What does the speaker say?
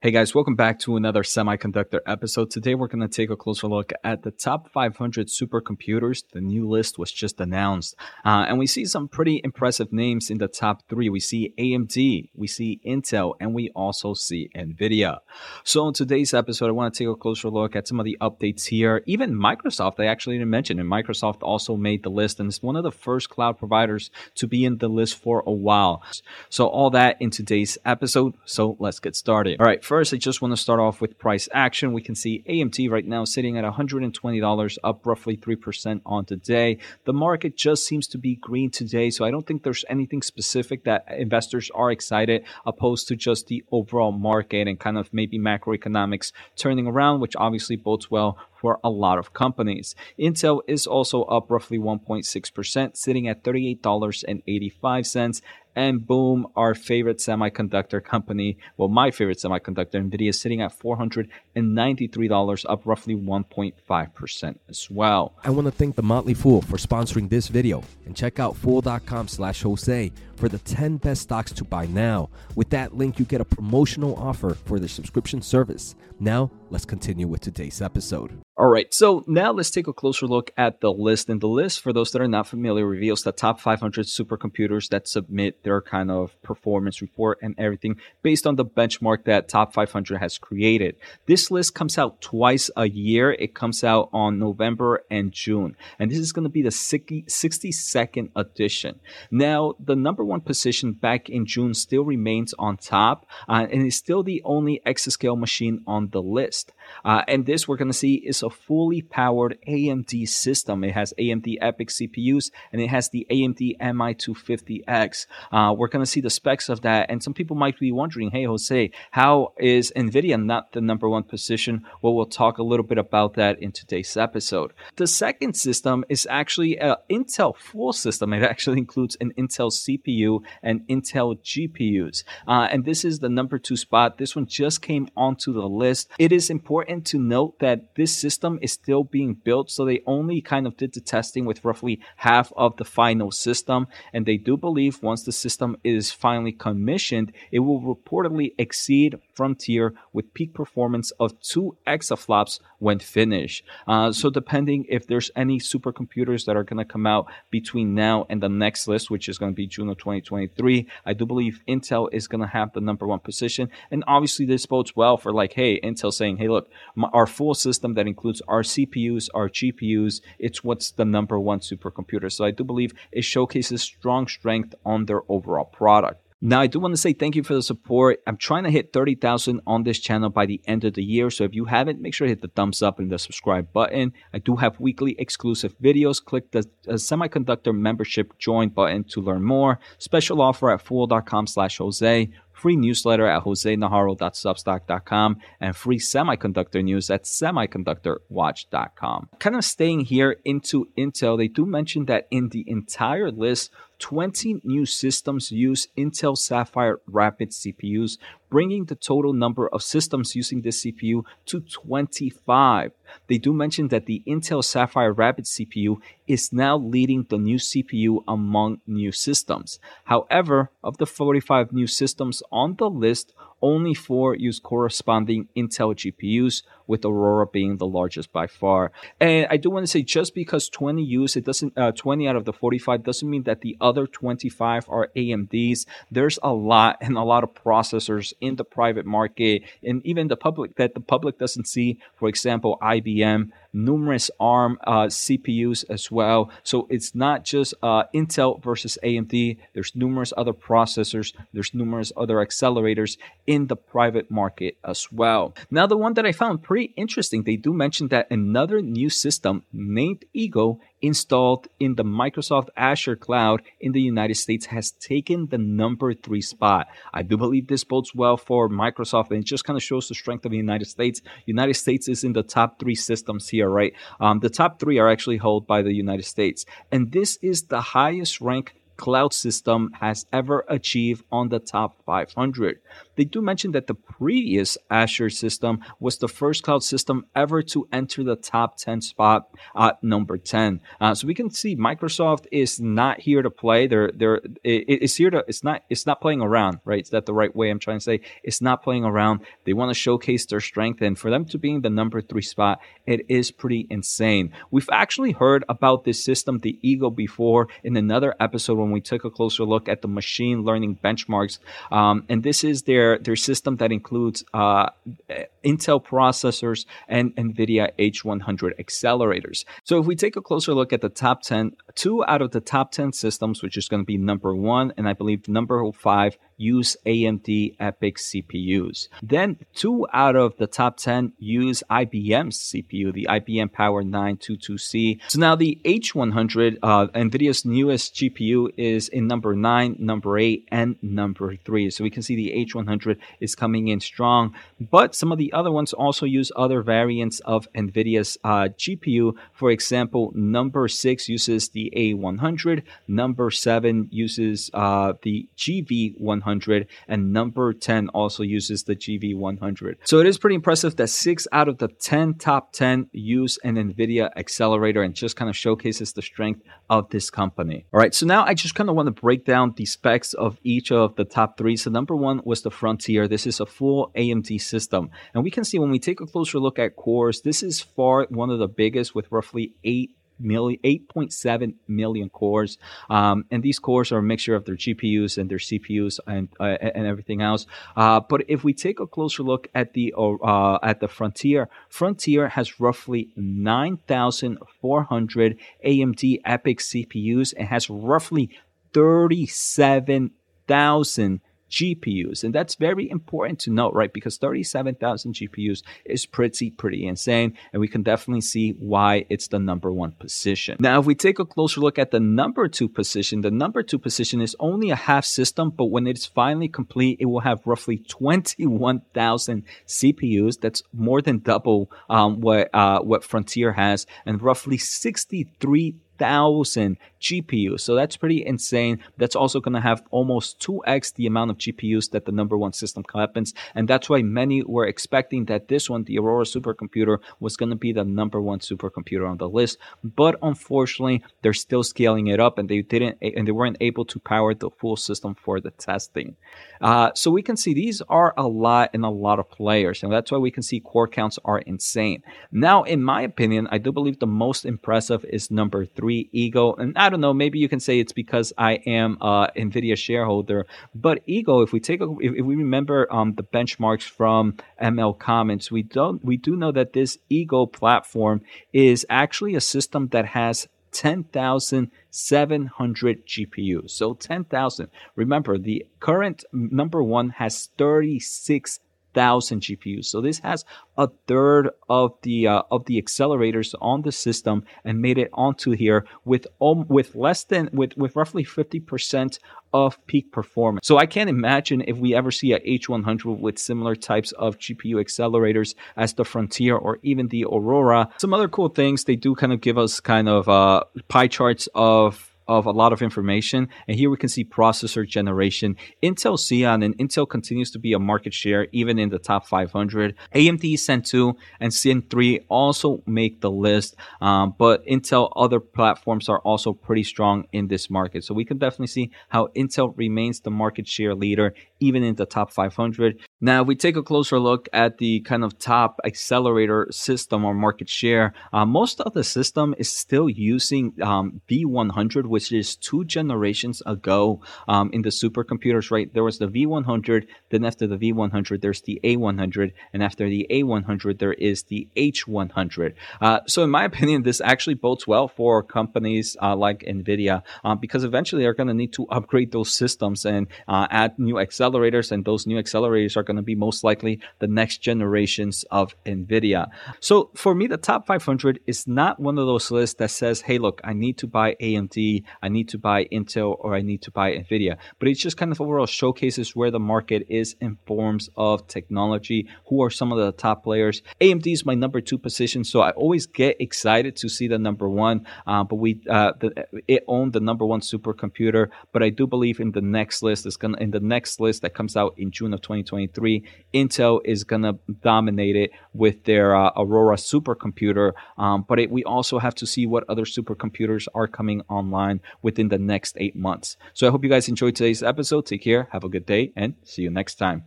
Hey guys, welcome back to another semiconductor episode. Today we're going to take a closer look at the top 500 supercomputers. The new list was just announced. Uh, and we see some pretty impressive names in the top three. We see AMD, we see Intel, and we also see NVIDIA. So in today's episode, I want to take a closer look at some of the updates here. Even Microsoft, I actually didn't mention, and Microsoft also made the list, and it's one of the first cloud providers to be in the list for a while. So all that in today's episode. So let's get started. All right. First, I just want to start off with price action. We can see AMD right now sitting at $120, up roughly 3% on today. The market just seems to be green today, so I don't think there's anything specific that investors are excited opposed to just the overall market and kind of maybe macroeconomics turning around, which obviously bodes well for a lot of companies. Intel is also up roughly 1.6%, sitting at $38.85 and boom, our favorite semiconductor company, well, my favorite semiconductor, NVIDIA, sitting at $493, up roughly 1.5% as well. I want to thank The Motley Fool for sponsoring this video and check out fool.com slash Jose for the 10 best stocks to buy now. With that link, you get a promotional offer for the subscription service. Now, let's continue with today's episode. All right, so now let's take a closer look at the list. And the list, for those that are not familiar, reveals the top 500 supercomputers that submit their kind of performance report and everything based on the benchmark that Top 500 has created. This list comes out twice a year. It comes out on November and June. And this is going to be the 62nd edition. Now, the number one position back in June still remains on top uh, and is still the only exascale machine on the list. Uh, and this we're going to see is a fully powered AMD system. It has AMD EPYC CPUs and it has the AMD MI250X. Uh, we're going to see the specs of that. And some people might be wondering, hey, Jose, how is NVIDIA not the number one position? Well, we'll talk a little bit about that in today's episode. The second system is actually an Intel full system. It actually includes an Intel CPU and Intel GPUs. Uh, and this is the number two spot. This one just came onto the list. It is important important to note that this system is still being built, so they only kind of did the testing with roughly half of the final system. And they do believe once the system is finally commissioned, it will reportedly exceed Frontier with peak performance of two exaflops when finished. Uh, so, depending if there's any supercomputers that are going to come out between now and the next list, which is going to be June of 2023, I do believe Intel is going to have the number one position. And obviously, this bodes well for like, hey, Intel saying, hey, look, our full system that includes our CPUs, our GPUs, it's what's the number one supercomputer. So I do believe it showcases strong strength on their overall product. Now, I do want to say thank you for the support. I'm trying to hit 30,000 on this channel by the end of the year. So if you haven't, make sure to hit the thumbs up and the subscribe button. I do have weekly exclusive videos. Click the uh, semiconductor membership join button to learn more. Special offer at fool.com slash Jose free newsletter at josenajarro.substack.com, and free semiconductor news at semiconductorwatch.com. Kind of staying here into Intel, they do mention that in the entire list, 20 new systems use Intel Sapphire Rapid CPUs, bringing the total number of systems using this CPU to 25. They do mention that the Intel Sapphire Rapid CPU is now leading the new CPU among new systems. However, of the 45 new systems on the list, only four use corresponding Intel GPUs, with Aurora being the largest by far. And I do want to say, just because 20 use it doesn't, uh, 20 out of the 45 doesn't mean that the other 25 are AMDs. There's a lot and a lot of processors in the private market and even the public that the public doesn't see. For example, IBM numerous ARM uh, CPUs as well. So it's not just uh, Intel versus AMD. There's numerous other processors. There's numerous other accelerators in the private market as well. Now, the one that I found pretty interesting, they do mention that another new system named Eagle installed in the Microsoft Azure cloud in the United States has taken the number three spot. I do believe this bodes well for Microsoft and it just kind of shows the strength of the United States. United States is in the top three systems here, right? Um, the top three are actually held by the United States. And this is the highest rank cloud system has ever achieved on the top 500. They do mention that the previous Azure system was the first cloud system ever to enter the top 10 spot at number 10. Uh, so we can see Microsoft is not here to play. They're they're it, it's here to it's not it's not playing around, right? Is that the right way I'm trying to say? It's not playing around. They want to showcase their strength, and for them to be in the number three spot, it is pretty insane. We've actually heard about this system, the Eagle, before in another episode when we took a closer look at the machine learning benchmarks. Um, and this is their their system that includes uh, Intel processors and NVIDIA H100 accelerators. So if we take a closer look at the top 10, two out of the top 10 systems, which is going to be number one, and I believe number five use AMD EPYC CPUs. Then two out of the top 10 use IBM's CPU, the IBM Power 922C. So now the H100, uh, NVIDIA's newest GPU is in number nine, number eight, and number three. So we can see the H100 is coming in strong, but some of the other ones also use other variants of NVIDIA's uh, GPU. For example, number six uses the A100, number seven uses uh, the GV100 and number 10 also uses the GV100. So it is pretty impressive that six out of the 10 top 10 use an NVIDIA accelerator and just kind of showcases the strength of this company. All right, so now I just kind of want to break down the specs of each of the top three. So number one was the Frontier. This is a full AMD system. And we can see when we take a closer look at cores, this is far one of the biggest with roughly eight million, 8.7 million cores. Um, and these cores are a mixture of their GPUs and their CPUs and, uh, and everything else. Uh, but if we take a closer look at the, uh, at the Frontier, Frontier has roughly 9,400 AMD EPYC CPUs and has roughly 37,000 GPUs. And that's very important to note, right? Because 37,000 GPUs is pretty, pretty insane. And we can definitely see why it's the number one position. Now, if we take a closer look at the number two position, the number two position is only a half system, but when it's finally complete, it will have roughly 21,000 CPUs. That's more than double um, what, uh, what Frontier has, and roughly 63 thousand GPUs. So that's pretty insane. That's also going to have almost 2x the amount of GPUs that the number one system happens. And that's why many were expecting that this one, the Aurora supercomputer, was going to be the number one supercomputer on the list. But unfortunately, they're still scaling it up and they didn't, and they weren't able to power the full system for the testing. Uh, so we can see these are a lot and a lot of players. And that's why we can see core counts are insane. Now, in my opinion, I do believe the most impressive is number three, Eagle. And I don't know, maybe you can say it's because I am a NVIDIA shareholder. But Eagle, if we take a, if, we remember um, the benchmarks from ML Commons, we don't we do know that this Eagle platform is actually a system that has 10,700 GPUs. So 10,000. Remember, the current number one has 36,000 GPUs. So this has a third of the uh, of the accelerators on the system and made it onto here with um, with less than with with roughly 50% of peak performance. So I can't imagine if we ever see a H100 with similar types of GPU accelerators as the Frontier or even the Aurora. Some other cool things they do kind of give us kind of uh, pie charts of of a lot of information. And here we can see processor generation. Intel Xeon and Intel continues to be a market share even in the top 500. AMD Zen 2 and Zen 3 also make the list, um, but Intel other platforms are also pretty strong in this market. So we can definitely see how Intel remains the market share leader even in the top 500. Now, if we take a closer look at the kind of top accelerator system or market share, uh, most of the system is still using um, V100, which is two generations ago um, in the supercomputers, right? There was the V100, then after the V100, there's the A100, and after the A100, there is the H100. Uh, so, in my opinion, this actually bodes well for companies uh, like NVIDIA um, because eventually they're going to need to upgrade those systems and uh, add new accelerators, and those new accelerators are going to be most likely the next generations of NVIDIA. So for me, the top 500 is not one of those lists that says, hey, look, I need to buy AMD, I need to buy Intel, or I need to buy NVIDIA. But it's just kind of overall showcases where the market is in forms of technology, who are some of the top players. AMD is my number two position, so I always get excited to see the number one. Uh, but we uh, the, it owned the number one supercomputer. But I do believe in the next list is gonna in the next list that comes out in June of 2023, Intel is gonna dominate it with their uh, Aurora supercomputer. Um, but it, we also have to see what other supercomputers are coming online within the next eight months. So I hope you guys enjoyed today's episode. Take care, have a good day, and see you next time.